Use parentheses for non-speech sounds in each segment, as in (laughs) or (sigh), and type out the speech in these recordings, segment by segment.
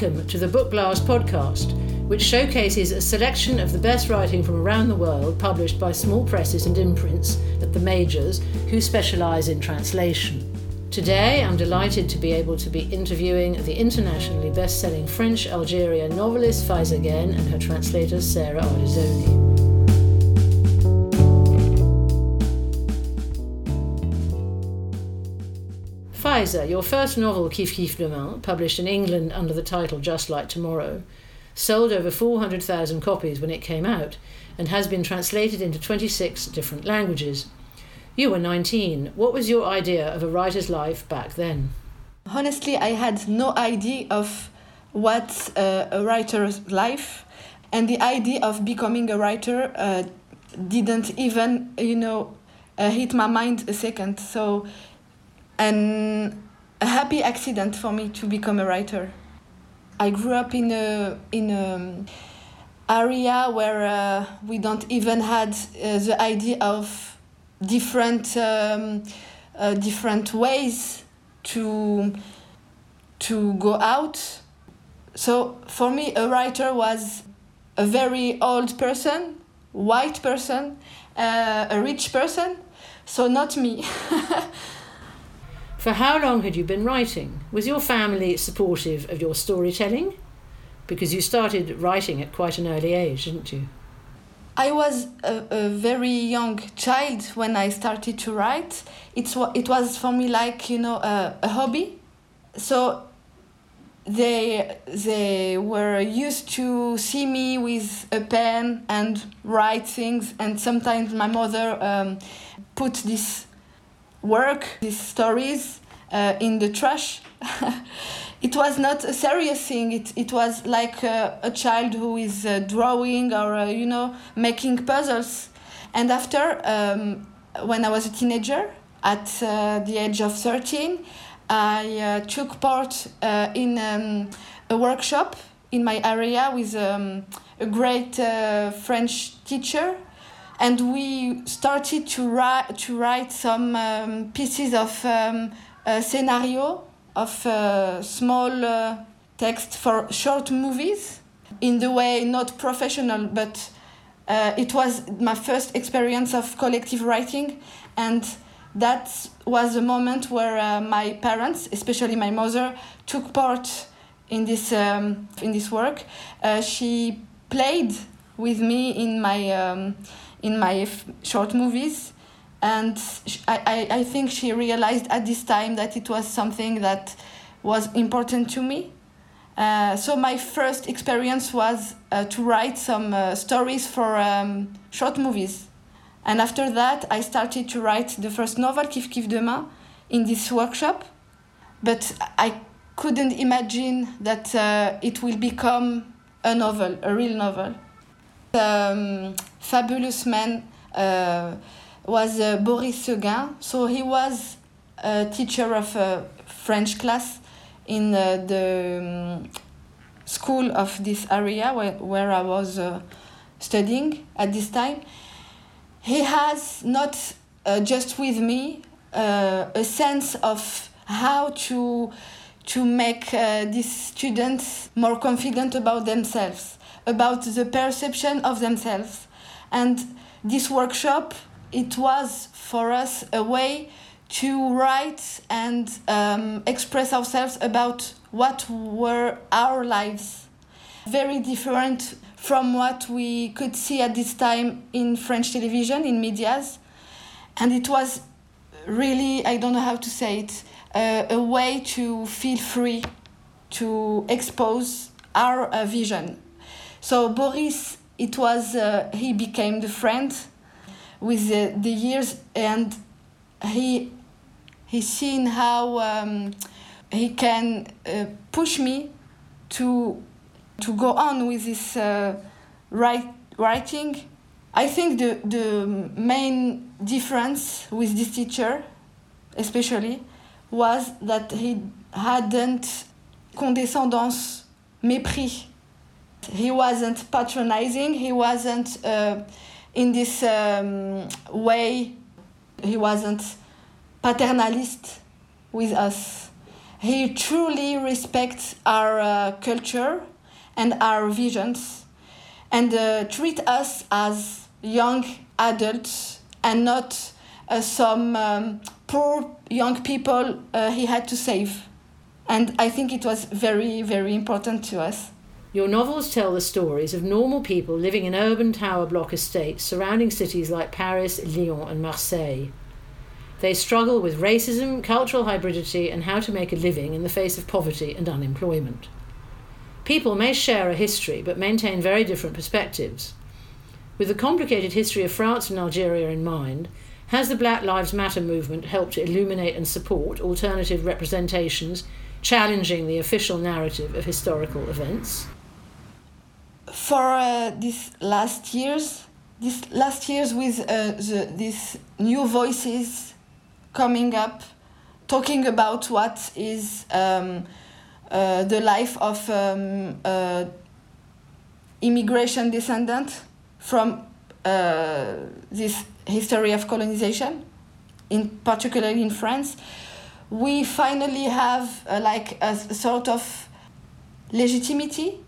Welcome to the Book Blast podcast, which showcases a selection of the best writing from around the world published by small presses and imprints at the majors who specialise in translation. Today, I'm delighted to be able to be interviewing the internationally best selling French Algerian novelist Faiza Guène and her translator Sarah Ardizzone. Your first novel, Kif Kif Demain, published in England under the title Just Like Tomorrow, sold over 400,000 copies when it came out and has been translated into 26 different languages. You were 19. What was your idea of a writer's life back then? Honestly, I had no idea of what uh, a writer's life and the idea of becoming a writer uh, didn't even, you know, uh, hit my mind a second. So and a happy accident for me to become a writer. I grew up in a in a area where uh, we don't even had uh, the idea of different um, uh, different ways to to go out. So for me, a writer was a very old person, white person, uh, a rich person. So not me. (laughs) For how long had you been writing? Was your family supportive of your storytelling? Because you started writing at quite an early age, didn't you? I was a, a, very young child when I started to write. It's it was for me like you know a, a hobby. So they they were used to see me with a pen and write things, and sometimes my mother um, put this work, these stories, uh, in the trash. (laughs) it was not a serious thing. It, it was like a, a child who is uh, drawing or, uh, you know, making puzzles. And after, um, when I was a teenager, at uh, the age of 13, I uh, took part uh, in um, a workshop in my area with um, a great French teacher and we started to write to write some um, pieces of um, scenario of uh, small uh, text for short movies in the way not professional but uh, it was my first experience of collective writing. And that was a moment where uh, my parents especially my mother took part in this um, in this work. Uh, she played with me in my um, in my short movies. And I, I, I think she realized at this time that it was something that was important to me. Uh, so my first experience was uh, to write some uh, stories for um, short movies. And after that i started to write the first novel kif kif demain in this workshop. But i couldn't imagine that uh, it will become a novel a real novel um, fabulous man uh, was uh, Boris Seguin. So he was a teacher of a French class in uh, the um, school of this area where, where I was uh, studying at this time. He has not uh, just with me uh, a sense of how to to make these students more confident about themselves about the perception of themselves. And this workshop, it was for us a way to write and um, express ourselves about what were our lives. Very different from what we could see at this time in French television, in medias. And it was really, I don't know how to say it, uh, a way to feel free, to expose our uh, vision so Boris, it was uh, he became the friend with the, the years, and he he seen how um, he can uh, push me to to go on with this uh, write, writing. I think the the main difference with this teacher, especially, was that he hadn't condescendance, mépris he wasn't patronizing, he wasn't uh, in this um, way, he wasn't paternalist with us. he truly respects our uh, culture and our visions and uh, treat us as young adults and not uh, some um, poor young people uh, he had to save. And I think it was very, very important to us. Your novels tell the stories of normal people living in urban tower block estates surrounding cities like Paris, Lyon, and Marseille. They struggle with racism, cultural hybridity, and how to make a living in the face of poverty and unemployment. People may share a history but maintain very different perspectives. With the complicated history of France and Algeria in mind, has the Black Lives Matter movement helped to illuminate and support alternative representations challenging the official narrative of historical events? For uh, these last years, these last years with uh, the, these new voices coming up, talking about what is um, uh, the life of um, uh, immigration descendant from uh, this history of colonization, in particularly in France, we finally have uh, like a sort of legitimacy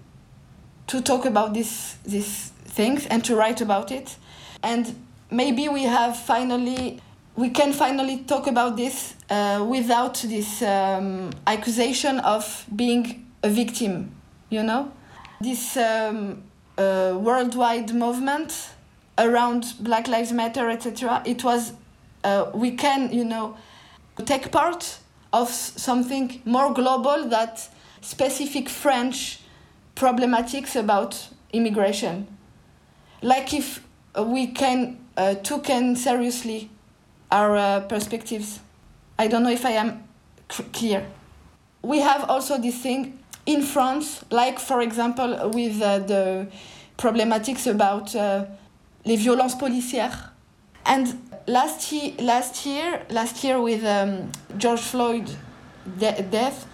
to talk about this these things and to write about it, and maybe we have finally we can finally talk about this uh, without this um, accusation of being a victim, you know? This um, uh, worldwide movement around Black Lives Matter, etc., it was, uh, we can, you know, take part of something more global that specific French problematics about immigration. Like if we can uh, took in seriously our uh, perspectives. I don't know if I am clear. We have also this thing in France, like for example with uh, the problematics about uh, les violences policières. And last year, last year, last year with um, George Floyd de death,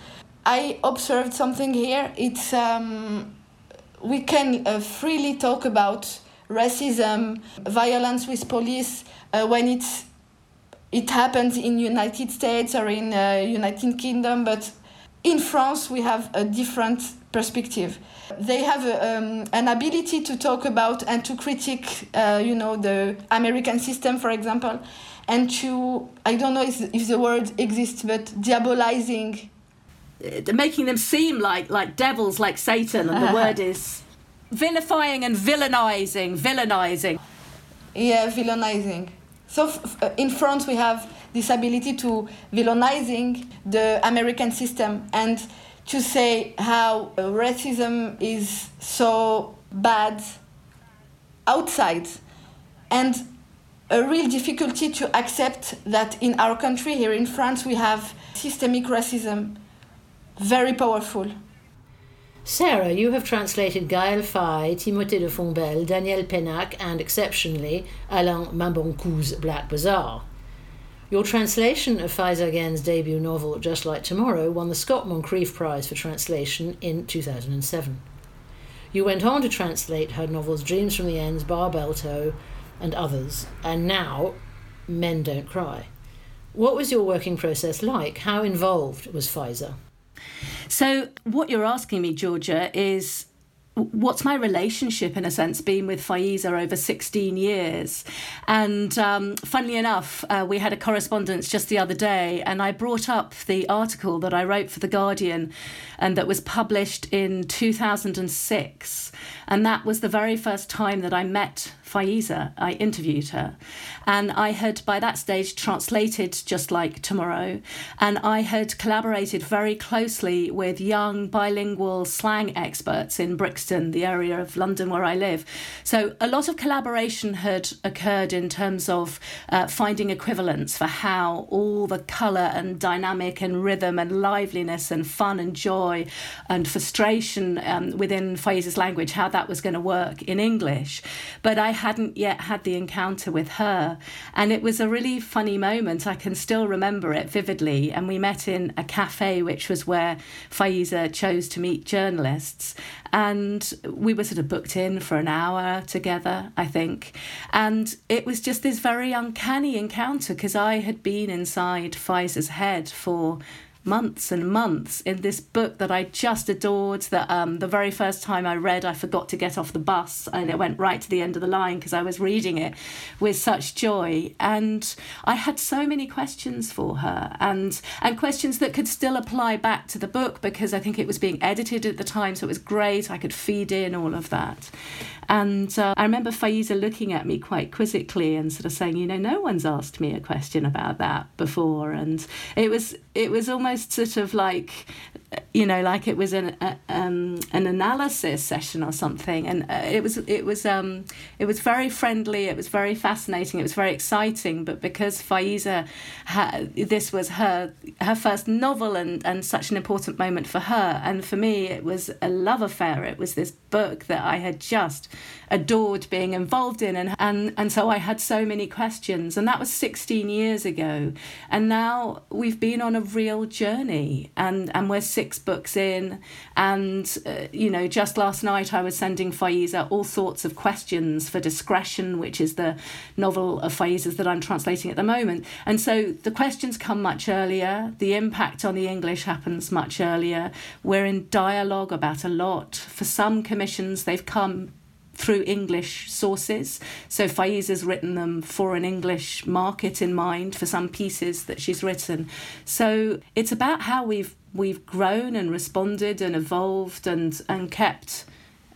I observed something here. It's um, we can uh, freely talk about racism, violence with police uh, when it's it happens in United States or in uh, United Kingdom, but in France we have a different perspective. They have a, um, an ability to talk about and to critique, uh, you know, the American system, for example, and to I don't know if, if the word exists, but diabolizing. They're making them seem like like devils, like Satan, and the uh-huh. word is vilifying and villainizing, villainizing. Yeah, villainizing. So uh, in France, we have this ability to villainizing the American system and to say how uh, racism is so bad outside and a real difficulty to accept that in our country here in France we have systemic racism very powerful Sarah, you have translated Gaël Faye, Timothée de Fombelle, Daniel Pennac, and exceptionally Alain Mabanckou's Black Bazaar. Your translation of Faiza Guène's debut novel, Just Like Tomorrow, won the Scott Moncrieff Prize for Translation in 2007. You went on to translate her novels Dreams from the Endz, Barbelto, and others, and now Men Don't Cry. What was your working process like? How involved was Faiza? So, what you're asking me, Georgia, is what's my relationship in a sense been with Faiza over 16 years? And um, funnily enough uh, we had a correspondence just the other day and I brought up the article that I wrote for The Guardian and that was published in 2006 and that was the very first time that I met Faiza. I interviewed her. And I had, by that stage, translated Just Like Tomorrow. And I had collaborated very closely with young bilingual slang experts in Brixton, the area of London where I live. So a lot of collaboration had occurred in terms of uh, finding equivalents for how all the colour and dynamic and rhythm and liveliness and fun and joy and frustration um, within Faiza's language, how that was going to work in English. But I hadn't yet had the encounter with her. And it was a really funny moment. I can still remember it vividly. And we met in a cafe, which was where Faiza chose to meet journalists. And we were sort of booked in for an hour together, I think. And it was just this very uncanny encounter because I had been inside Faiza's head for months and months in this book that I just adored. That um, the very first time I read, I forgot to get off the bus and it went right to the end of the line because I was reading it with such joy. And I had so many questions for her and, and questions that could still apply back to the book because I think it was being edited at the time. So it was great. I could feed in all of that. And uh, I remember Faiza looking at me quite quizzically and sort of saying, you know, no one's asked me a question about that before. And it was it was almost sort of like you know, like it was an a, um, an analysis session or something, and uh, it was it was um, it was very friendly. It was very fascinating. It was very exciting. But because Faiza, this was her her first novel and and such an important moment for her, and for me it was a love affair. It was this book that I had just adored being involved in, and and and so I had so many questions, and that was sixteen years ago, and now we've been on a real journey, and and we're six books in. And, uh, you know, just last night I was sending Faiza all sorts of questions for Discretion, which is the novel of Faiza's that I'm translating at the moment. And so the questions come much earlier, the impact on the English happens much earlier. We're in dialogue about a lot. For some commissions, they've come through English sources. So Faiza's written them for an English market in mind for some pieces that she's written. So it's about how we've we've grown and responded and evolved and and kept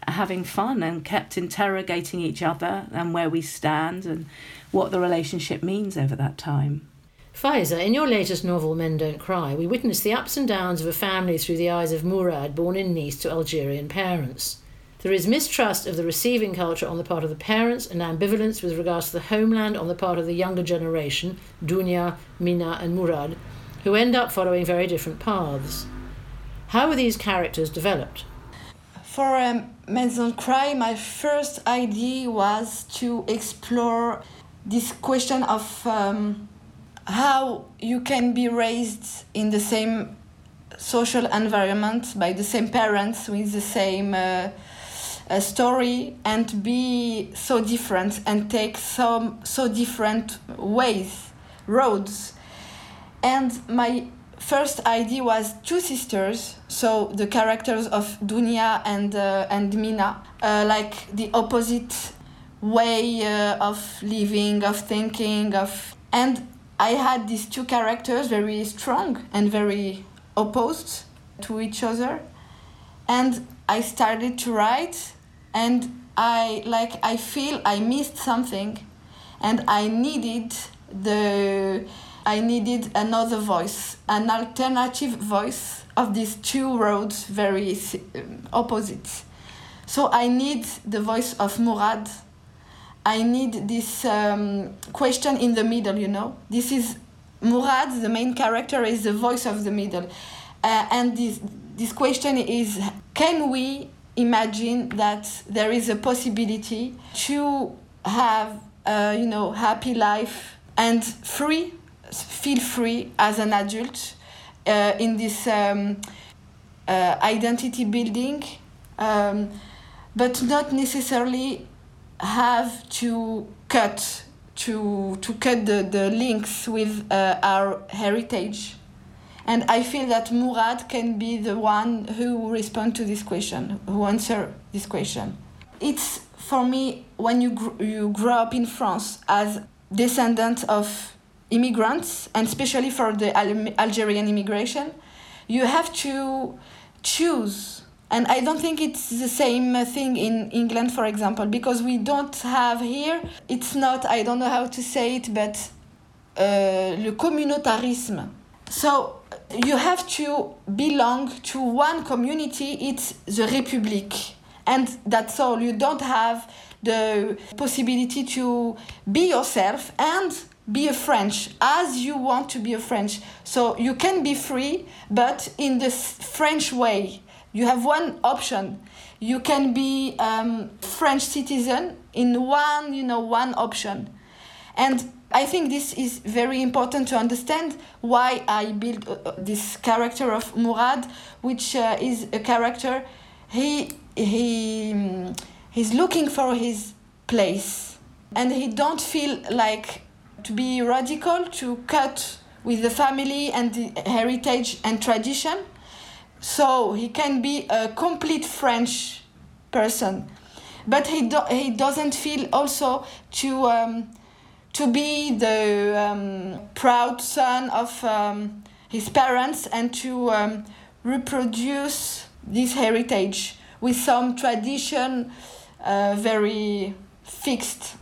having fun and kept interrogating each other and where we stand and what the relationship means over that time. Faiza, in your latest novel, Men Don't Cry, we witness the ups and downs of a family through the eyes of Mourad, born in Nice to Algerian parents. There is mistrust of the receiving culture on the part of the parents and ambivalence with regards to the homeland on the part of the younger generation, Dunya, Mina, and Mourad, who end up following very different paths. How were these characters developed? For um, Don't Cry, my first idea was to explore this question of um, how you can be raised in the same social environment by the same parents with the same uh, a story and be so different and take some so different ways roads. And my first idea was two sisters so the characters of dunya and uh, and mina uh, like the opposite way uh, of living of thinking of and i had these two characters very strong and very opposed to each other. And i started to write and I like I feel I missed something and I needed the I needed another voice, an alternative voice of these two roads very um, opposite. So I need the voice of Mourad. I need this um, question in the middle, you know. This is Mourad, the main character, is the voice of the middle. Uh, and this, this question is can we imagine that there is a possibility to have a you know happy life and free feel free as an adult uh, in this um, uh, identity building um, but not necessarily have to cut to to cut the, the links with uh, our heritage and I feel that Mourad can be the one who respond to this question, who answer this question. It's for me when you gr- you grow up in France as descendant of immigrants, and especially for the Al- Algerian immigration, you have to choose. And I don't think it's the same thing in England, for example, because we don't have here. It's not. I don't know how to say it, but uh, le communautarisme. So you have to belong to one community it's the republic. And that's all. You don't have the possibility to be yourself and be a french as you want to be a french. So you can be free but in the french way. You have one option. You can be um, french citizen in one you know one option. And I think this is very important to understand why I built uh, uh, this character of Mourad, which uh, is a character he he um, he's looking for his place, and he don't feel like to be radical to cut with the family and the heritage and tradition. So he can be a complete French person, but he do, he doesn't feel also to um, to be the um, proud son of um, his parents and to um, reproduce this heritage with some tradition uh, very fixed.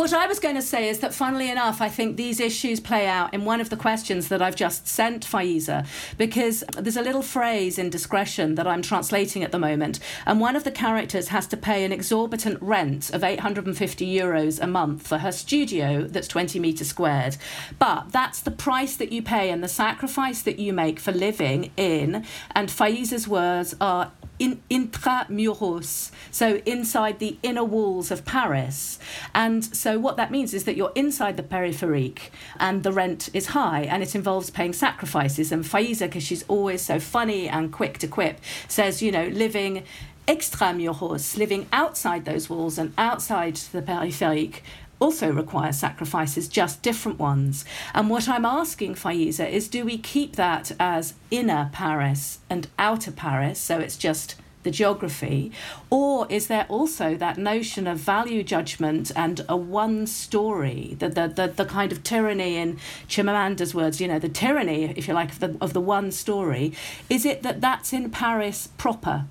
What I was going to say is that, funnily enough, I think these issues play out in one of the questions that I've just sent Faiza, because there's a little phrase in discretion that I'm translating at the moment, and one of the characters has to pay an exorbitant rent of 850 euros a month for her studio that's 20 metres squared. But that's the price that you pay and the sacrifice that you make for living in, and Faiza's words are in intramuros, so inside the inner walls of Paris. And so what that means is that you're inside the peripherique and the rent is high and it involves paying sacrifices. And Faiza, because she's always so funny and quick to quip, says, you know, living extramuros, living outside those walls and outside the peripherique also requires sacrifices, just different ones. And what I'm asking Faiza is do we keep that as inner Paris and outer Paris, so it's just the geography, or is there also that notion of value judgment and a one story, the, the, the, the kind of tyranny in Chimamanda's words, you know, the tyranny, if you like, of the, of the one story? Is it that that's in Paris proper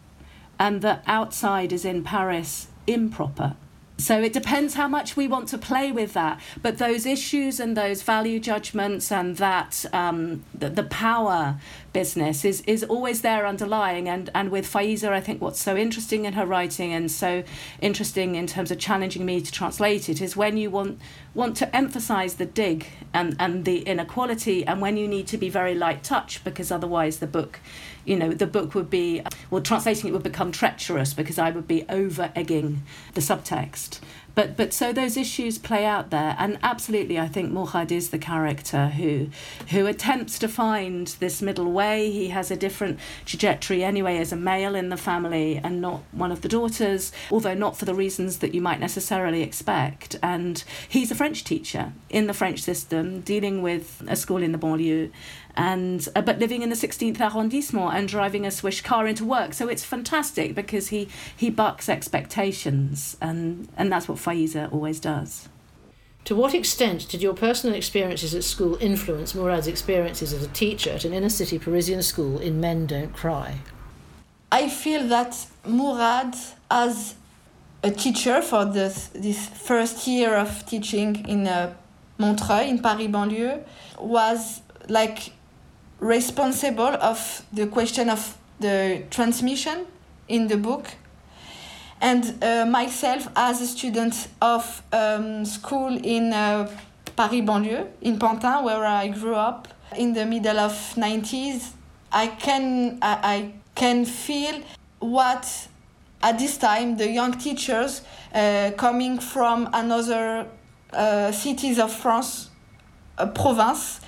and that outside is in Paris improper? So it depends how much we want to play with that. But those issues and those value judgments and that um, the, the power business is is always there underlying. And and with Faiza, I think what's so interesting in her writing and so interesting in terms of challenging me to translate it is when you want want to emphasize the dig and and the inequality, and when you need to be very light touch because otherwise the book you know, the book would be, well, translating it would become treacherous because I would be over egging the subtext. But, but so those issues play out there, and absolutely, I think Mourad is the character who, who attempts to find this middle way. He has a different trajectory anyway as a male in the family and not one of the daughters, although not for the reasons that you might necessarily expect. And he's a French teacher in the French system, dealing with a school in the banlieue, and uh, but living in the 16th arrondissement and driving a Swish car into work. So it's fantastic because he he bucks expectations, and and that's what Faiza always does. To what extent did your personal experiences at school influence Mourad's experiences as a teacher at an inner city Parisian school in Men Don't Cry? I feel that Mourad, as a teacher for this, this first year of teaching in uh, Montreuil, in Paris banlieue, was like responsible of the question of the transmission in the book. And uh, myself as a student of um, school in uh, Paris banlieue in Pantin where I grew up in the middle of 90s I can I, I can feel what at this time the young teachers uh, coming from another uh, cities of France uh, province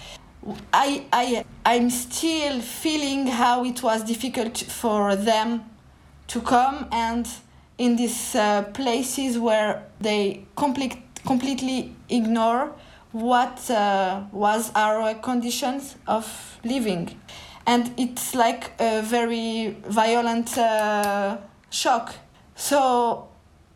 I, I, I'm still feeling how it was difficult for them to come and in these uh, places where they complete, completely ignore what uh, was our conditions of living. And it's like a very violent uh, shock. So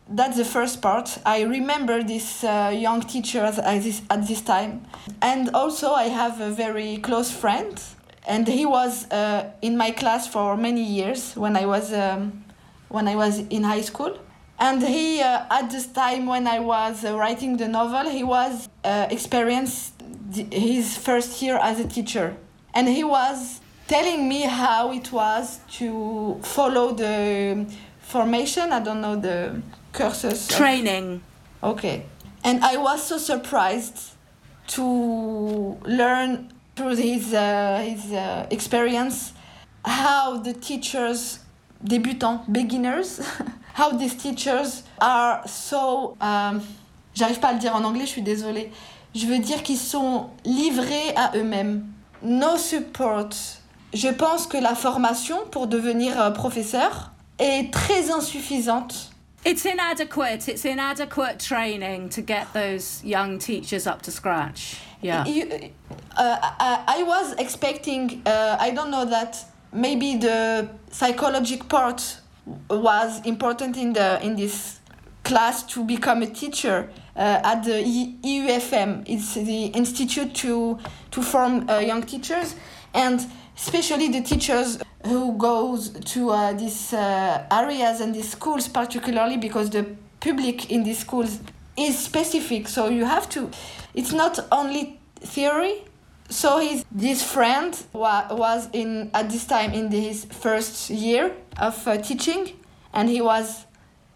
that's the first part. I remember this uh, young teacher at this, at this time. And also, I have a very close friend, and he was uh, in my class for many years when I was, um, when I was in high school. And he, uh, at this time when I was uh, writing the novel, he was uh, experienced his first year as a teacher. And he was telling me how it was to follow the formation, I don't know the courses training. Of, okay. And i was so surprised to learn through his uh, his uh, experience how the teachers débutants beginners (laughs) how these teachers are so um, j'arrive pas à le dire en anglais je suis désolée. Je veux dire qu'ils sont livrés à eux-mêmes. No support. Je pense que la formation pour devenir euh, professeur est très insuffisante It's inadequate. It's inadequate training to get those young teachers up to scratch. Yeah. You, uh, I, was expecting, uh, I don't know that maybe the psychological part was important in the in this class to become a teacher uh, at the IUFM. It's the institute to to form uh, young teachers, and especially the teachers who goes to uh, these uh, areas and these schools, particularly because the public in these schools is specific. So you have to. It's not only theory. So his this friend wa- was in at this time in his first year of uh, teaching, and he was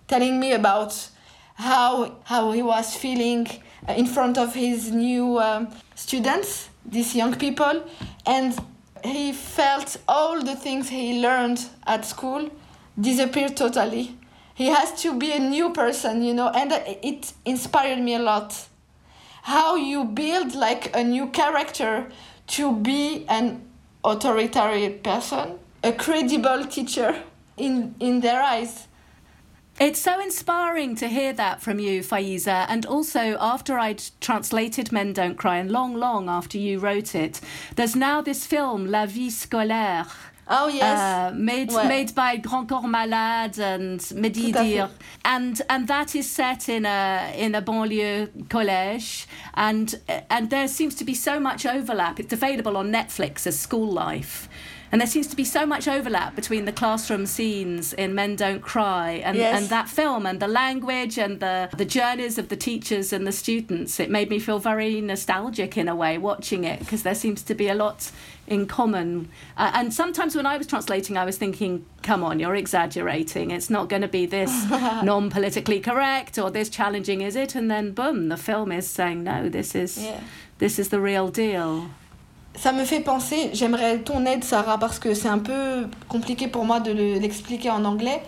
telling me about how how he was feeling in front of his new um, students, these young people, and he felt all the things he learned at school disappear totally. He has to be a new person, you know, and it inspired me a lot. How you build like a new character to be an authoritarian person, a credible teacher in in their eyes. It's so inspiring to hear that from you, Faiza. And also, after I'd translated Men Don't Cry, and long, long after you wrote it, there's now this film, La Vie Scolaire. Oh yes, uh, made ouais. made by Grand Corps Malade and Mehdi Idir, and and that is set in a in a banlieue collège, and and there seems to be so much overlap. It's available on Netflix as School Life, and there seems to be so much overlap between the classroom scenes in Men Don't Cry and, yes. and that film and the language and the, the journeys of the teachers and the students. It made me feel very nostalgic in a way watching it because there seems to be a lot in common. Uh, and sometimes when I was translating, I was thinking, come on, you're exaggerating. It's not going to be this (laughs) non politically correct or this challenging, is it? And then, boom, the film is saying, no, this is, yeah. this is the real deal. Ça me fait penser, j'aimerais ton aide Sarah parce que c'est un peu compliqué pour moi de l'expliquer en anglais.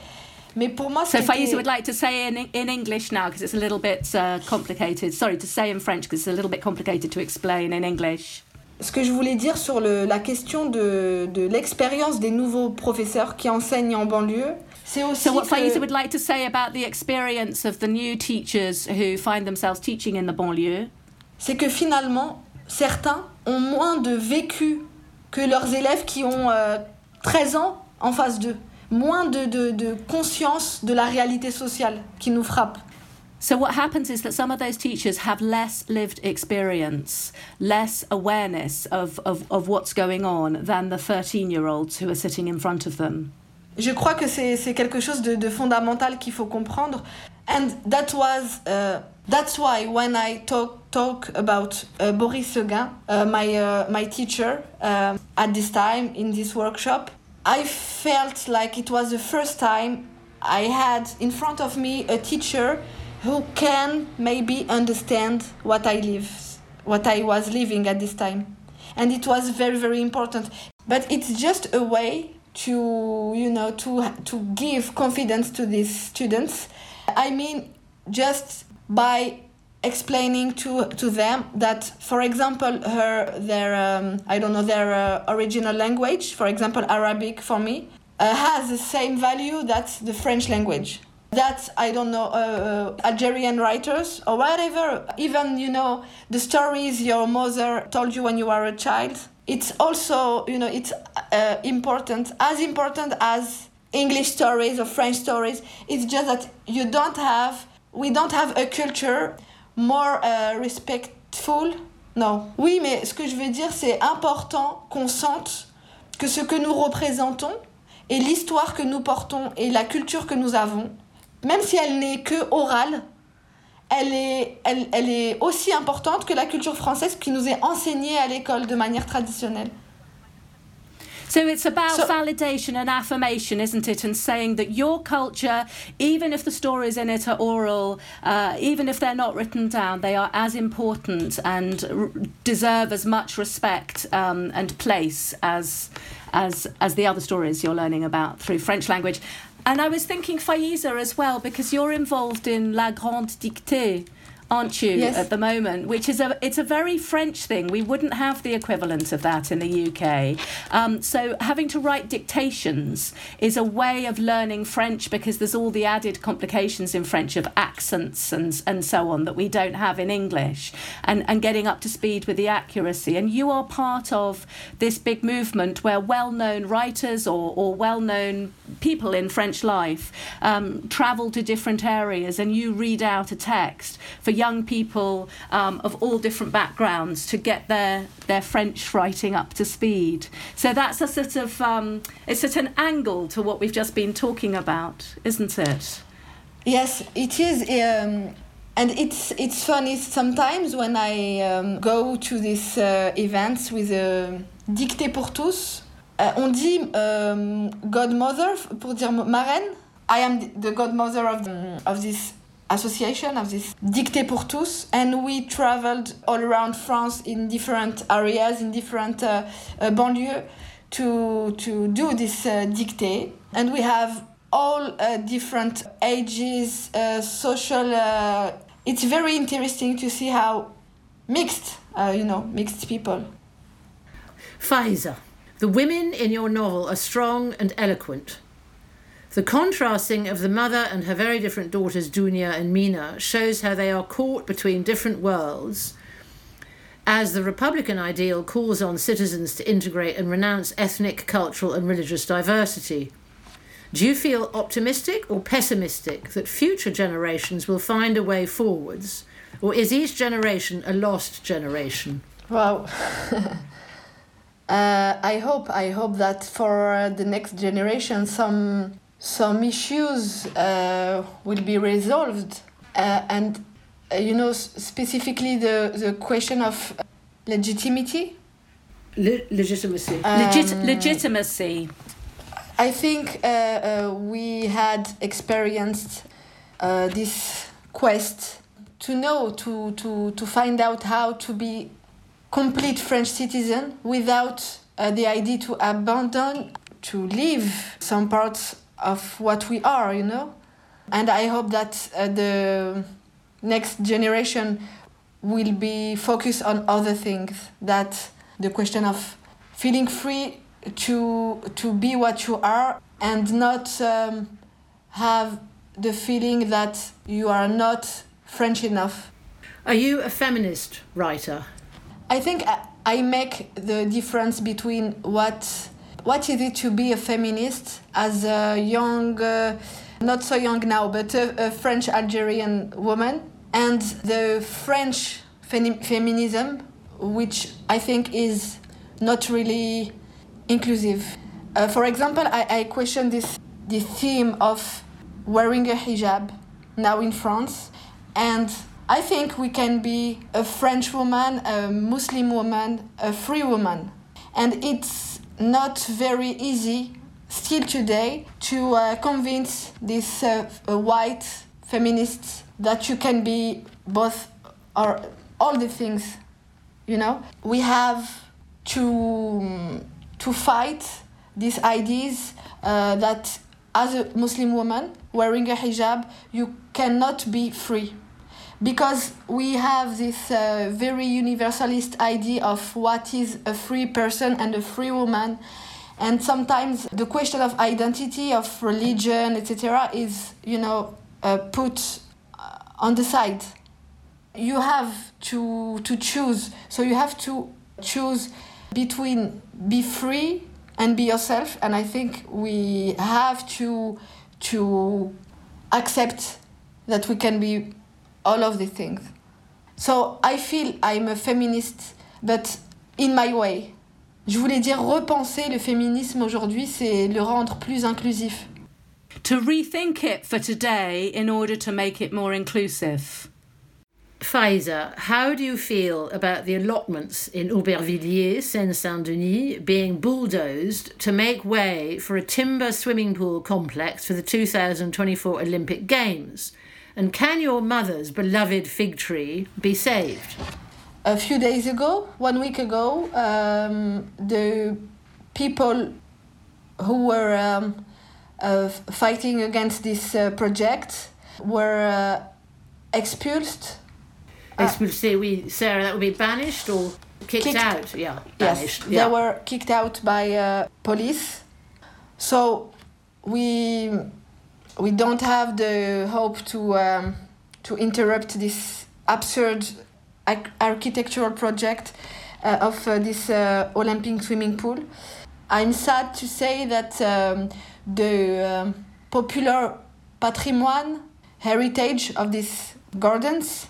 Mais pour moi, So Faiza would like to say in, in English now because it's a little bit uh, complicated. Sorry, to say in French because it's a little bit complicated to explain in English. Ce que je voulais dire sur le, la question de, de l'expérience des nouveaux professeurs qui enseignent en banlieue, c'est aussi So what que... Faiza would like to say about the experience of the new teachers who find themselves teaching in the banlieue, c'est que finalement, certains ont moins de vécu que leurs élèves qui ont 13 euh, ans en face d'eux. Moins de, de, de conscience de la réalité sociale qui nous frappe. So what happens is that some of those teachers have less lived experience, less awareness of, of, of what's going on than the 13-year-olds who are sitting in front of them. Je crois que c'est quelque chose de, de fondamental qu'il faut comprendre. And that was uh, that's why when I talk talk about uh, Boris Seguin, uh, my uh, my teacher um, at this time in this workshop, I felt like it was the first time I had in front of me a teacher who can maybe understand what I live, what I was living at this time, and it was very very important. But it's just a way to you know to to give confidence to these students. I mean, just by explaining to to them that for example her their um, i don't know their uh, original language for example arabic for me uh, has the same value that the french language. That i don't know uh, uh, algerian writers or whatever even you know the stories your mother told you when you were a child it's also you know it's uh, important as important as english stories or french stories it's just that you don't have we don't have a culture more uh, respectful. Non. Oui, mais ce que je veux dire, c'est important qu'on sente que ce que nous représentons et l'histoire que nous portons et la culture que nous avons, même si elle n'est que orale, elle est, elle, elle est aussi importante que la culture française qui nous est enseignée à l'école de manière traditionnelle. So it's about so, validation and affirmation, isn't it? And saying that your culture, even if the stories in it are oral, uh, even if they're not written down, they are as important and r- deserve as much respect um, and place as as as the other stories you're learning about through French language. And I was thinking Faiza as well because you're involved in La Grande Dictée aren't you, Yes. at the moment? Which is a it's a very French thing. We wouldn't have the equivalent of that in the UK. Um, so having to write dictations is a way of learning French because there's all the added complications in French of accents and and so on that we don't have in English, and and getting up to speed with the accuracy. And you are part of this big movement where well-known writers or, or well-known people in French life um, travel to different areas and you read out a text for young people um, of all different backgrounds to get their their French writing up to speed. So that's a sort of um, it's at an angle to what we've just been talking about, isn't it? Yes, it is. Um, and it's it's funny sometimes when I um, go to these uh, events with a dictée pour tous. Uh, on dit um, godmother pour dire marraine. I am the godmother of of this association of this dictée pour tous, and we traveled all around France in different areas in different uh, uh, banlieues to to do this uh, dictée, and we have all uh, different ages, uh, social. Uh, it's very interesting to see how mixed, you know, mixed people. Faiza, the women in your novel are strong and eloquent. The contrasting of the mother and her very different daughters, Dunya and Mina, shows how they are caught between different worlds as the Republican ideal calls on citizens to integrate and renounce ethnic, cultural, and religious diversity. Do you feel optimistic or pessimistic that future generations will find a way forwards, or is each generation a lost generation? Wow. (laughs) uh, I hope I hope that for the next generation some some issues uh, will be resolved uh, and uh, you know s- specifically the the question of legitimacy. Le- legitimacy. Legit- Um, legitimacy. I think uh, uh, we had experienced uh, this quest to know, to, to, to find out how to be complete French citizen without uh, the idea to abandon, to leave some parts of what we are, you know. And I hope that uh, the next generation will be focused on other things. That the question of feeling free to to be what you are and not um, have the feeling that you are not French enough. Are you a feminist writer? I think I, I make the difference between what what is it to be a feminist as a young, uh, not so young now, but a, a French Algerian woman, and the French femi- feminism, which I think is not really inclusive. Uh, for example, I, I question this the theme of wearing a hijab now in France, and I think we can be a French woman, a Muslim woman, a free woman, and it's not very easy still today to uh, convince these uh, uh, white feminists that you can be both or all the things you know? We have to to fight these ideas uh, that as a muslim woman wearing a hijab you cannot be free because we have this uh, very universalist idea of what is a free person and a free woman. And sometimes the question of identity of religion etc is you know uh, put uh, on the side. You have to to choose. So you have to choose between be free and be yourself. And i think we have to to accept that we can be all of these things so i feel i'm a feminist but in my way je voulais dire repenser le féminisme aujourd'hui c'est le rendre plus inclusif To rethink it for today in order to make it more inclusive. Faiza, how do you feel about the allotments in Aubervilliers, Seine Saint Denis, being bulldozed to make way for a timber swimming pool complex for the 2024 Olympic Games? And can your mother's beloved fig tree be saved? a few days ago, one week ago, um, the people who were um, uh, fighting against this uh, project were uh, expulsed This would say we Sarah that would be banished or kicked, Kicked- out. Yeah, Yes, banished. they were kicked out by uh, police. So we we don't have the hope to um, to interrupt this absurd architectural project uh, of uh, this uh, Olympic swimming pool. I'm sad to say that um, the um, popular patrimoine heritage of these gardens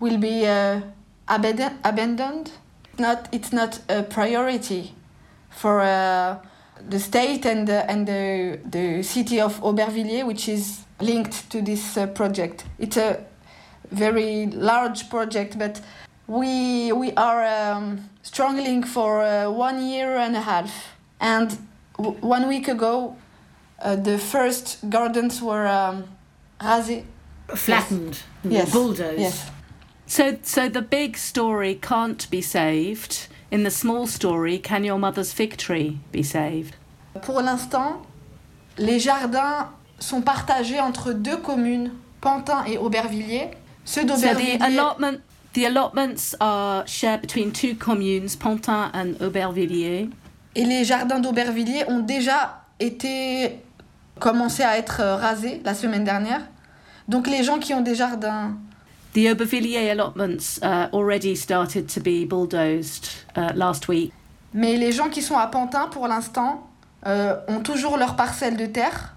will be uh, abandon- abandoned. Not, it's not a priority for uh, the state and the, and the, the city of Aubervilliers, which is linked to this uh, project. It's a very large project, but we we are um, struggling for uh, one year and a half. And w- one week ago, uh, the first gardens were um, rasés. flattened, Yes. bulldozed. Yes. So, so the big story can't be saved. In the small story, can your mother's fig tree be saved? Pour l'instant, les jardins sont partagés entre deux communes, Pantin et Aubervilliers. Ceux So the d'Aubervilliers, allotment, the allotments are shared between two communes, Pantin and Aubervilliers. et les jardins d'Aubervilliers ont déjà été commencé à être rasés la semaine dernière. Donc les gens qui ont des jardins, The Aubervilliers allotments uh, already started to be bulldozed uh, last week. mais les gens qui sont à Pantin pour l'instant euh, ont toujours leur parcelle de terre,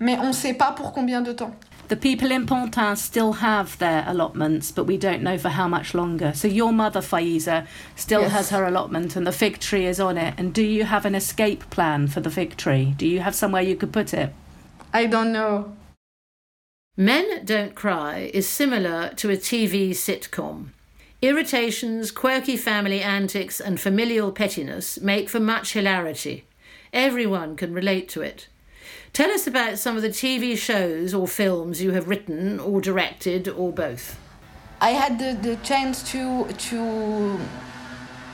mais on ne sait pas pour combien de temps. The people in Pantin still have their allotments, but we don't know for how much longer. So your mother, Faiza, still Yes. has her allotment and the fig tree is on it. And do you have an escape plan for the fig tree? Do you have somewhere you could put it? I don't know. Men Don't Cry is similar to a TV sitcom. Irritations, quirky family antics, and familial pettiness make for much hilarity. Everyone can relate to it. Tell us about some of the TV shows or films you have written or directed or both. I had the, the chance to to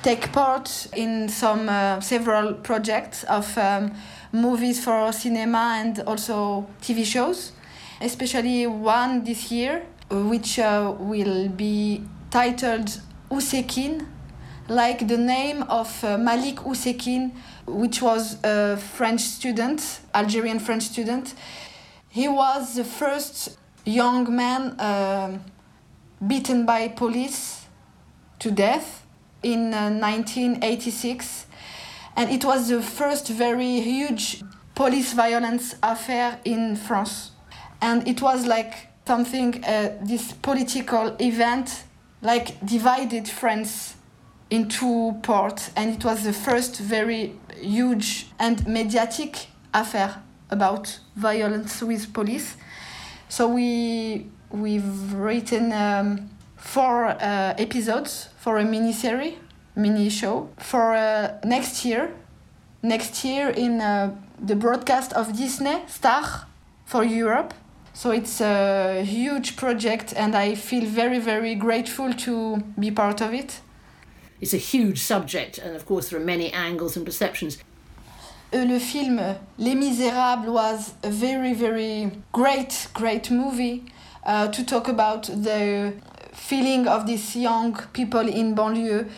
take part in some uh, several projects of um, movies for cinema and also TV shows, especially one this year, which uh, will be titled Oussekine, like the name of uh, Malik Oussekine, which was a French student, Algerian French student. He was the first young man. um beaten by police to death in uh, 1986 and it was the first very huge police violence affair in France and it was like something uh, this political event like divided France in two parts and it was the first very huge and mediatic affair about violence with police so we we've written um, four uh, episodes for a mini series, mini show for uh, next year. Next year in uh, the broadcast of Disney Star for Europe. So it's a huge project, and I feel very very grateful to be part of it. It's a huge subject, and of course, there are many angles and perceptions. Uh, le film Les Misérables was a very very great great movie uh, to talk about the feeling of these young people in banlieue.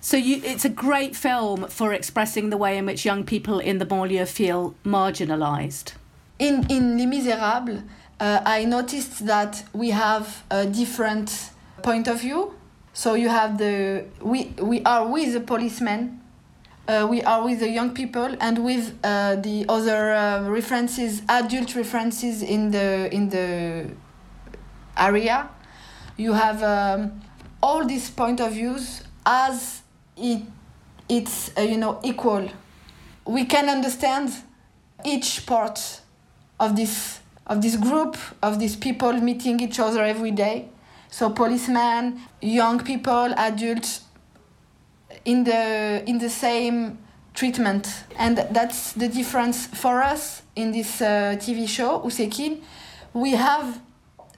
So you, it's a great film for expressing the way in which young people in the banlieue feel marginalised. In in Les Misérables, uh, I noticed that we have a different point of view. So you have the we we are with the policemen, uh, we are with the young people, and with uh, the other uh, references, adult references in the in the area. You have um, all these point of views as it it's uh, you know equal. We can understand each part of this of this group of these people meeting each other every day. So policemen, young people, adults in the in the same treatment, and that's the difference for us in this uh, TV show Oussekine. We have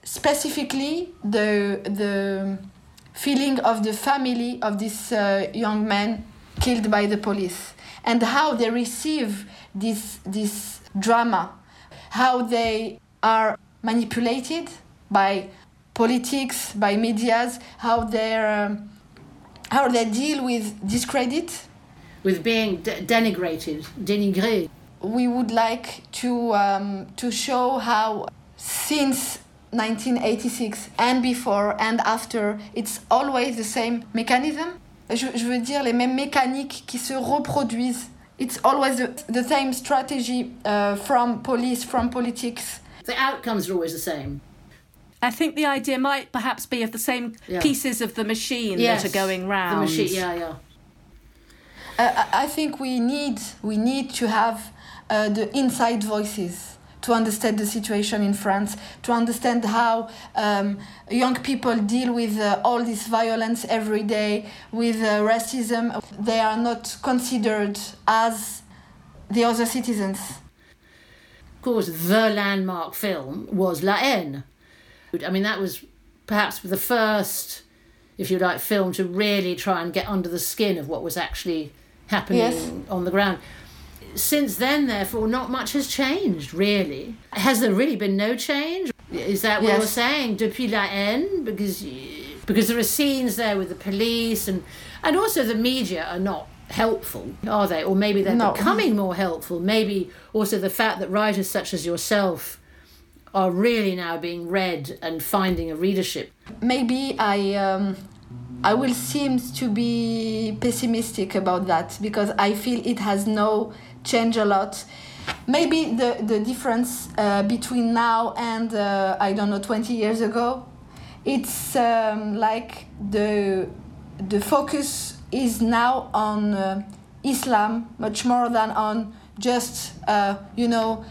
specifically the the feeling of the family of this uh, young man killed by the police and how they receive this this drama how they are manipulated by politics, by medias, how they um, how they deal with discredit, with being de- denigrated, dénigré. We would like to um, to show how since 1986 and before and after, it's always the same mechanism. Je, je veux dire les mêmes mécaniques qui se reproduisent. It's always the, the same strategy uh, from police, from politics. The outcomes are always the same. I think the idea might perhaps be of the same Yeah. pieces of the machine Yes, that are going round. The machine, yeah, yeah. Uh, I I think we need we need to have uh, the inside voices to understand the situation in France, to understand how um, young people deal with uh, all this violence every day, with uh, racism. They are not considered as the other citizens. Of course, the landmark film was La Haine. I mean, that was perhaps the first, if you like, film to really try and get under the skin of what was actually happening Yes. on the ground. Since then, therefore, not much has changed, really. Has there really been no change? Is that what Yes. you're saying? Depuis La Haine? Because, because there are scenes there with the police and, and also the media are not helpful, are they? Or maybe they're No. becoming more helpful. Maybe also the fact that writers such as yourself are really now being read and finding a readership. maybe I um, I will seem to be pessimistic about that because I feel it has no change a lot. Maybe the the difference uh, between now and uh, I don't know 20 years ago, it's um, like the the focus is now on uh, Islam much more than on just uh, you know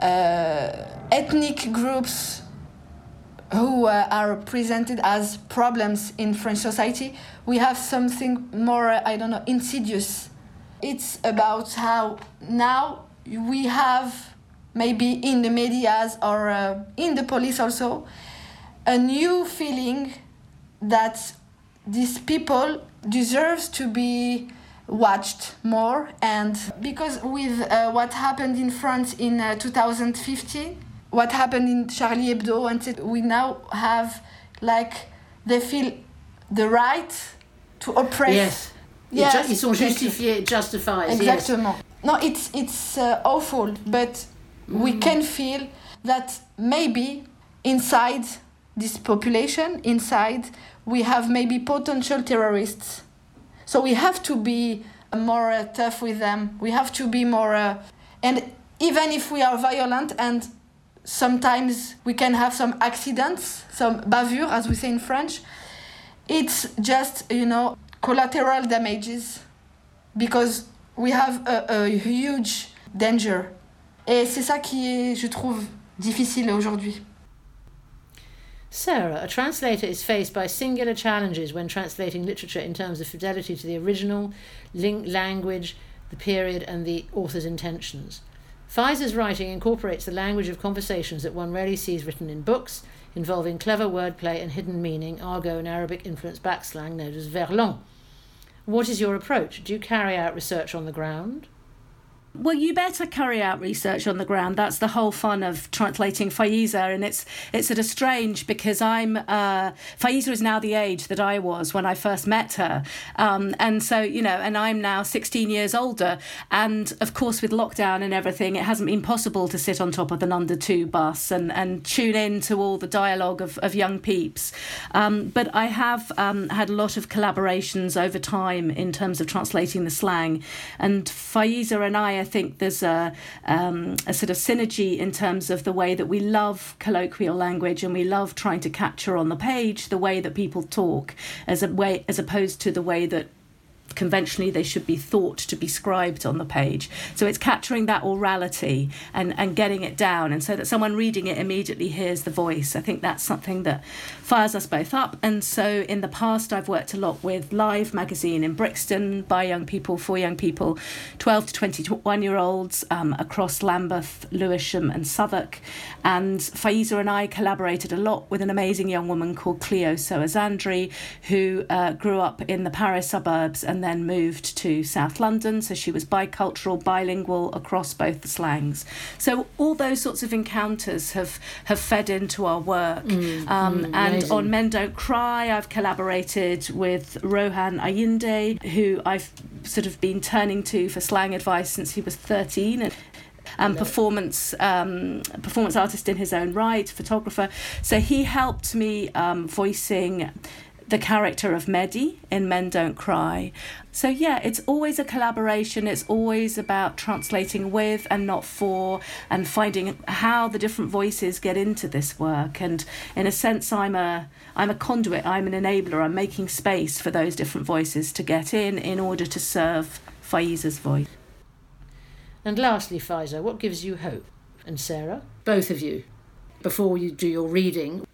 uh, ethnic groups who uh, are presented as problems in French society, we have something more, uh, I don't know, insidious. It's about how now we have, maybe in the medias or uh, in the police also, a new feeling that these people deserves to be watched more and because with uh, what happened in France in uh, 2015 what happened in Charlie Hebdo and we now have like they feel the right to oppress Yes. Yes, ju- Ils sont justifiés, justified. Yes. No, it's it's uh, awful, but we can feel that maybe inside this population, inside we have maybe potential terrorists. So we have to be more uh, tough with them. We have to be more, uh, and even if we are violent and sometimes we can have some accidents, some bavure, as we say in French. It's just you know collateral damages because we have a, a huge danger. Et c'est ça qui est, je trouve, difficile aujourd'hui. Sarah, a translator is faced by singular challenges when translating literature in terms of fidelity to the original, language, the period, and the author's intentions. Faiza's writing incorporates the language of conversations that one rarely sees written in books, involving clever wordplay and hidden meaning, argot and Arabic influenced backslang known as verlan. What is your approach? Do you carry out research on the ground? Well, you better carry out research on the ground. That's the whole fun of translating Faiza, and it's it's sort of strange because I'm uh, Faiza is now the age that I was when I first met her, um, and so you know, and I'm now 16 years older, and of course with lockdown and everything, it hasn't been possible to sit on top of an under two bus and and tune in to all the dialogue of of young peeps, um, but I have um, had a lot of collaborations over time in terms of translating the slang, and Faiza and I, I think there's a, um, a sort of synergy in terms of the way that we love colloquial language and we love trying to capture on the page the way that people talk, as a way as opposed to the way that conventionally they should be thought to be scribed on the page. So it's capturing that orality and, and getting it down, and so that someone reading it immediately hears the voice. I think that's something that fires us both up. And so in the past, I've worked a lot with Live magazine in Brixton by young people, for young people, 12 to 21 year olds um, across Lambeth, Lewisham, and Southwark. And Faiza and I collaborated a lot with an amazing young woman called Cleo Soazandri, who uh, grew up in the Paris suburbs and then moved to South London, so she was bicultural, bilingual across both the slangs. So all those sorts of encounters have have fed into our work. Mm, um, mm, and on Men Don't Cry, I've collaborated with Rohan Ayinde, who I've sort of been turning to for slang advice since he was 13. And um, performance um, performance artist in his own right, photographer. So he helped me um, voicing the character of Mehdi in Men Don't Cry. So, yeah, it's always a collaboration. It's always about translating with and not for, and finding how the different voices get into this work. And in a sense, I'm a, I'm a conduit, I'm an enabler, I'm making space for those different voices to get in in order to serve Faiza's voice. And lastly, Faiza, what gives you hope? And Sarah, both of you, before you do your reading,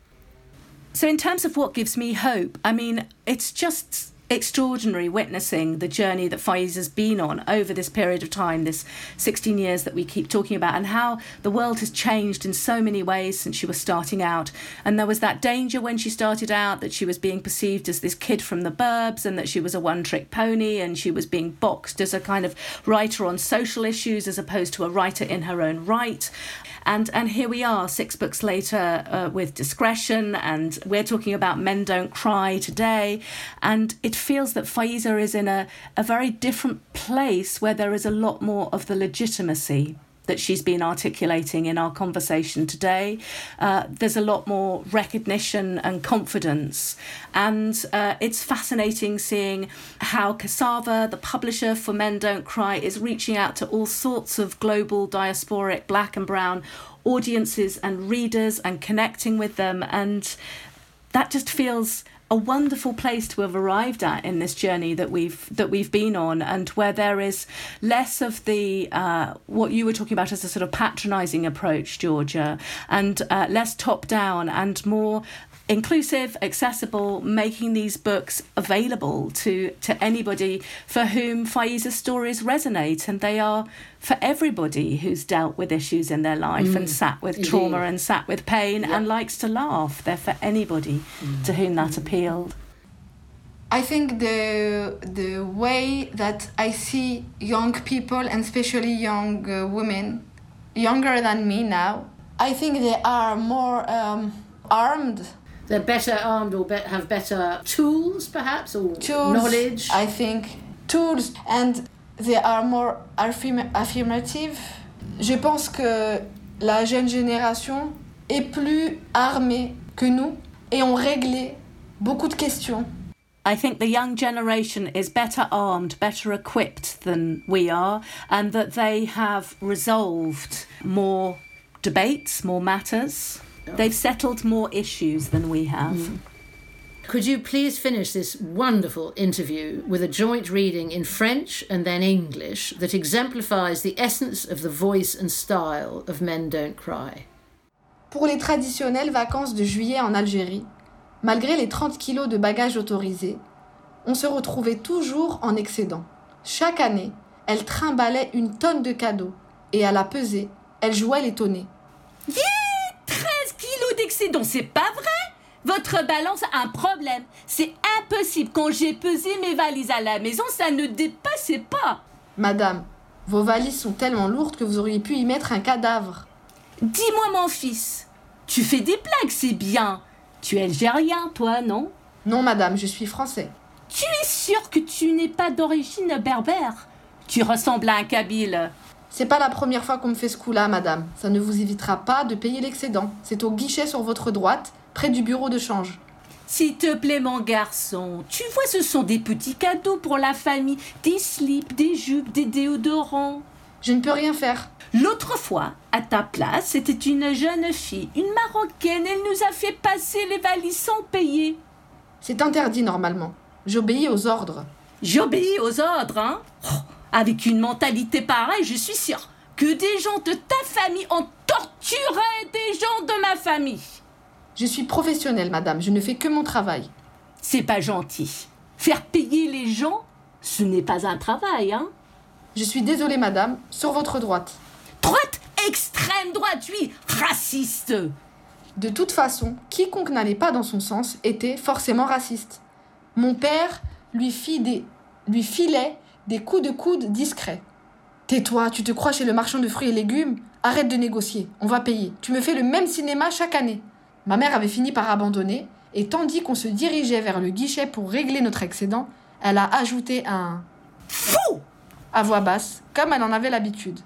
so, in terms of what gives me hope, I mean, it's just extraordinary witnessing the journey that Faiza's been on over this period of time, this 16 years that we keep talking about, and how the world has changed in so many ways since she was starting out. And there was that danger when she started out that she was being perceived as this kid from the burbs and that she was a one trick pony and she was being boxed as a kind of writer on social issues as opposed to a writer in her own right. And and here we are, six books later, uh, with discretion, and we're talking about Men Don't Cry today, and it feels that Faiza is in a, a very different place where there is a lot more of the legitimacy that she's been articulating in our conversation today. Uh, there's a lot more recognition and confidence. And uh, it's fascinating seeing how Cassava, the publisher for Men Don't Cry, is reaching out to all sorts of global diasporic black and brown audiences and readers and connecting with them. And that just feels a wonderful place to have arrived at in this journey that we've that we've been on, and where there is less of the uh, what you were talking about as a sort of patronising approach, Georgia, and uh, less top down and more inclusive, accessible, making these books available to, to anybody for whom Faiza's stories resonate. And they are for everybody who's dealt with issues in their life mm. and sat with Indeed. trauma and sat with pain and likes to laugh. They're for anybody mm. to whom that appealed. I think the the way that I see young people and especially young uh, women, younger than me now, I think they are more um, armed they're better armed or be- have better tools, perhaps, or tools, knowledge. I think tools, and they are more affirm- affirmative. Je pense que la jeune génération est plus armée que nous et ont réglé beaucoup de questions. I think the young generation is better armed, better equipped than we are, and that they have resolved more debates, more matters. They've settled more issues than we have. Mm. Could you please finish this wonderful interview with a joint reading in French and then English that exemplifies the essence of the voice and style of Men Don't Cry? Pour les traditionnelles vacances de juillet en Algérie, malgré les 30 kilos de bagages autorisés, on se retrouvait toujours en excédent. Chaque année, elle trimballait une tonne de cadeaux et à la pesée, elle jouait l'étonnée. Yeah 13 d'excédent, c'est pas vrai? Votre balance a un problème. C'est impossible. Quand j'ai pesé mes valises à la maison, ça ne dépassait pas. Madame, vos valises sont tellement lourdes que vous auriez pu y mettre un cadavre. Dis-moi, mon fils, tu fais des blagues, c'est bien. Tu es algérien, toi, non? Non, madame, je suis français. Tu es sûr que tu n'es pas d'origine berbère? Tu ressembles à un kabyle. C'est pas la première fois qu'on me fait ce coup-là, madame. Ça ne vous évitera pas de payer l'excédent. C'est au guichet sur votre droite, près du bureau de change. S'il te plaît, mon garçon, tu vois, ce sont des petits cadeaux pour la famille. Des slips, des jupes, des déodorants. Je ne peux rien faire. L'autre fois, à ta place, c'était une jeune fille, une Marocaine. Elle nous a fait passer les valises sans payer. C'est interdit normalement. J'obéis aux ordres. J'obéis aux ordres, hein oh, avec une mentalité pareille, je suis sûre que des gens de ta famille ont torturé des gens de ma famille. Je suis professionnelle, madame, je ne fais que mon travail. C'est pas gentil. Faire payer les gens, ce n'est pas un travail, hein Je suis désolée, madame, sur votre droite. Droite Extrême droite, oui Raciste De toute façon, quiconque n'allait pas dans son sens était forcément raciste. Mon père lui fit des lui filait des coups de coude discrets. Tais-toi, tu te crois chez le marchand de fruits et légumes? Arrête de négocier, on va payer. Tu me fais le même cinéma chaque année. Ma mère avait fini par abandonner, et tandis qu'on se dirigeait vers le guichet pour régler notre excédent, elle a ajouté un Fou à voix basse, comme elle en avait l'habitude.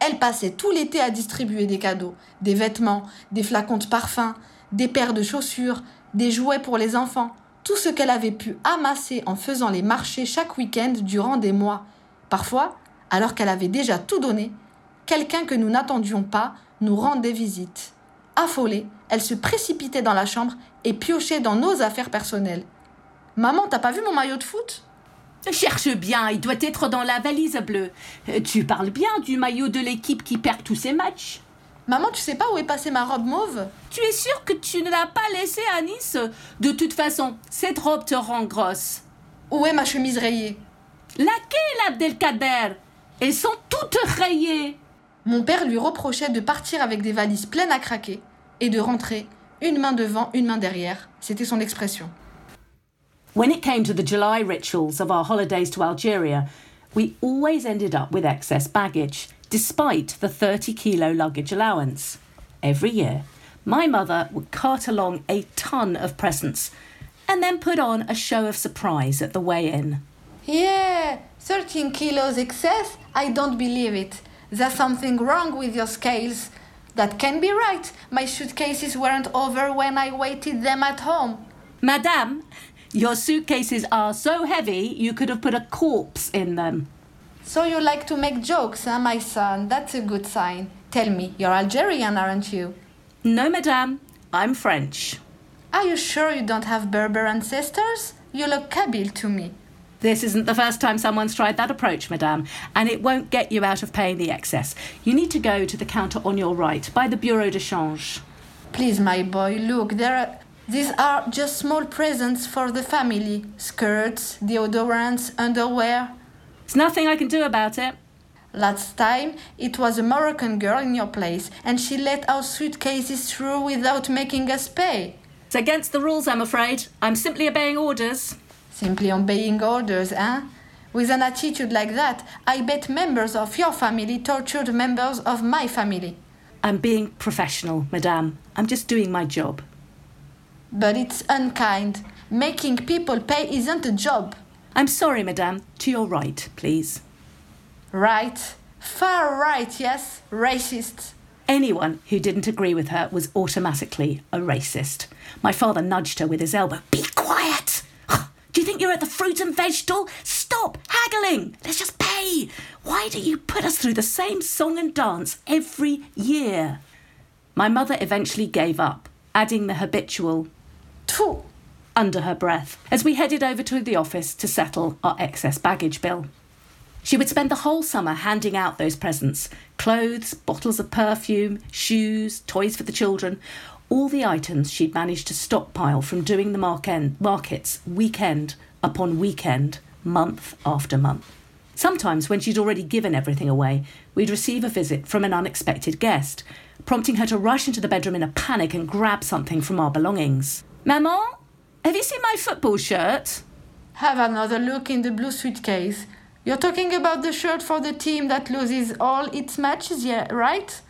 Elle passait tout l'été à distribuer des cadeaux, des vêtements, des flacons de parfum, des paires de chaussures, des jouets pour les enfants, tout ce qu'elle avait pu amasser en faisant les marchés chaque week-end durant des mois. Parfois, alors qu'elle avait déjà tout donné, quelqu'un que nous n'attendions pas nous rendait visite. Affolée, elle se précipitait dans la chambre et piochait dans nos affaires personnelles. Maman, t'as pas vu mon maillot de foot? Cherche bien, il doit être dans la valise bleue. Euh, Tu parles bien du maillot de l'équipe qui perd tous ses matchs. Maman, tu sais pas où est passée ma robe mauve? Tu es sûr que tu ne l'as pas laissée à Nice? De toute façon, cette robe te rend grosse. Où est ma chemise rayée? Laquelle, Abdelkader? Elles sont toutes rayées. Mon père lui reprochait de partir avec des valises pleines à craquer et de rentrer une main devant, une main derrière. C'était son expression. When it came to the July rituals of our holidays to Algeria, we always ended up with excess baggage, despite the 30 kilo luggage allowance. Every year, my mother would cart along a ton of presents and then put on a show of surprise at the weigh in. Yeah, 13 kilos excess? I don't believe it. There's something wrong with your scales. That can be right. My suitcases weren't over when I weighted them at home. Madame, your suitcases are so heavy you could have put a corpse in them. So you like to make jokes, huh, my son? That's a good sign. Tell me, you're Algerian, aren't you? No, madame, I'm French. Are you sure you don't have Berber ancestors? You look Kabyle to me. This isn't the first time someone's tried that approach, madame, and it won't get you out of paying the excess. You need to go to the counter on your right by the Bureau de Change. Please, my boy, look, there are. These are just small presents for the family skirts, deodorants, underwear. There's nothing I can do about it. Last time, it was a Moroccan girl in your place, and she let our suitcases through without making us pay. It's against the rules, I'm afraid. I'm simply obeying orders. Simply obeying orders, eh? With an attitude like that, I bet members of your family tortured members of my family. I'm being professional, madame. I'm just doing my job. But it's unkind. Making people pay isn't a job. I'm sorry, madame. To your right, please. Right? Far right, yes? Racist. Anyone who didn't agree with her was automatically a racist. My father nudged her with his elbow. Be quiet! Do you think you're at the fruit and veg stall? Stop haggling! Let's just pay! Why do you put us through the same song and dance every year? My mother eventually gave up, adding the habitual Tfu! Under her breath as we headed over to the office to settle our excess baggage bill. She would spend the whole summer handing out those presents clothes, bottles of perfume, shoes, toys for the children, all the items she'd managed to stockpile from doing the mark- markets weekend upon weekend, month after month. Sometimes, when she'd already given everything away, we'd receive a visit from an unexpected guest, prompting her to rush into the bedroom in a panic and grab something from our belongings. Maman, have you seen my football shirt? Have another look in the blue suitcase. You're talking about the shirt for the team that loses all its matches, yeah, right?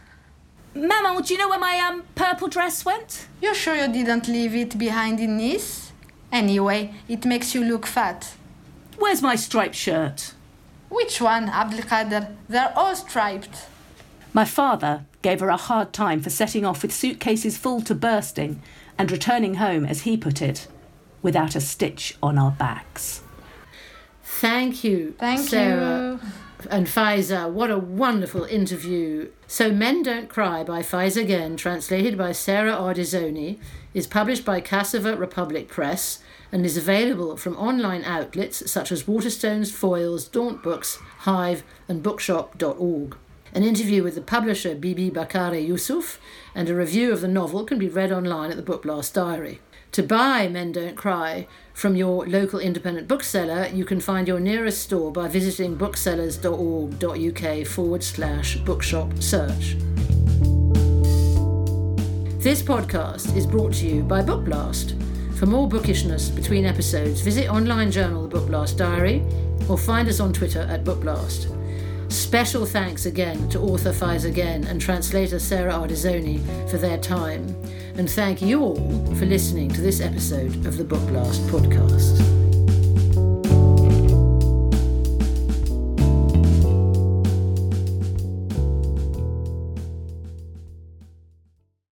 Maman, do you know where my um, purple dress went? You're sure you didn't leave it behind in Nice? Anyway, it makes you look fat. Where's my striped shirt? Which one, Abdelkader? They're all striped. My father gave her a hard time for setting off with suitcases full to bursting and returning home, as he put it, without a stitch on our backs. Thank you, Thank Sarah you. and Faiza. What a wonderful interview. So, Men Don't Cry by Faiza Guène, translated by Sarah Ardizzone, is published by Cassava Republic Press and is available from online outlets such as Waterstones, Foyles, Daunt Books, Hive, and Bookshop.org. An interview with the publisher Bibi Bakare Yusuf and a review of the novel can be read online at the Book Blast Diary. To buy Men Don't Cry from your local independent bookseller, you can find your nearest store by visiting booksellers.org.uk forward slash bookshop search. This podcast is brought to you by Book Blast. For more bookishness between episodes, visit online journal The Book Blast Diary or find us on Twitter at Bookblast. Special thanks again to author Faiza Guène and translator Sarah Ardizzone for their time. And thank you all for listening to this episode of the Book Blast podcast.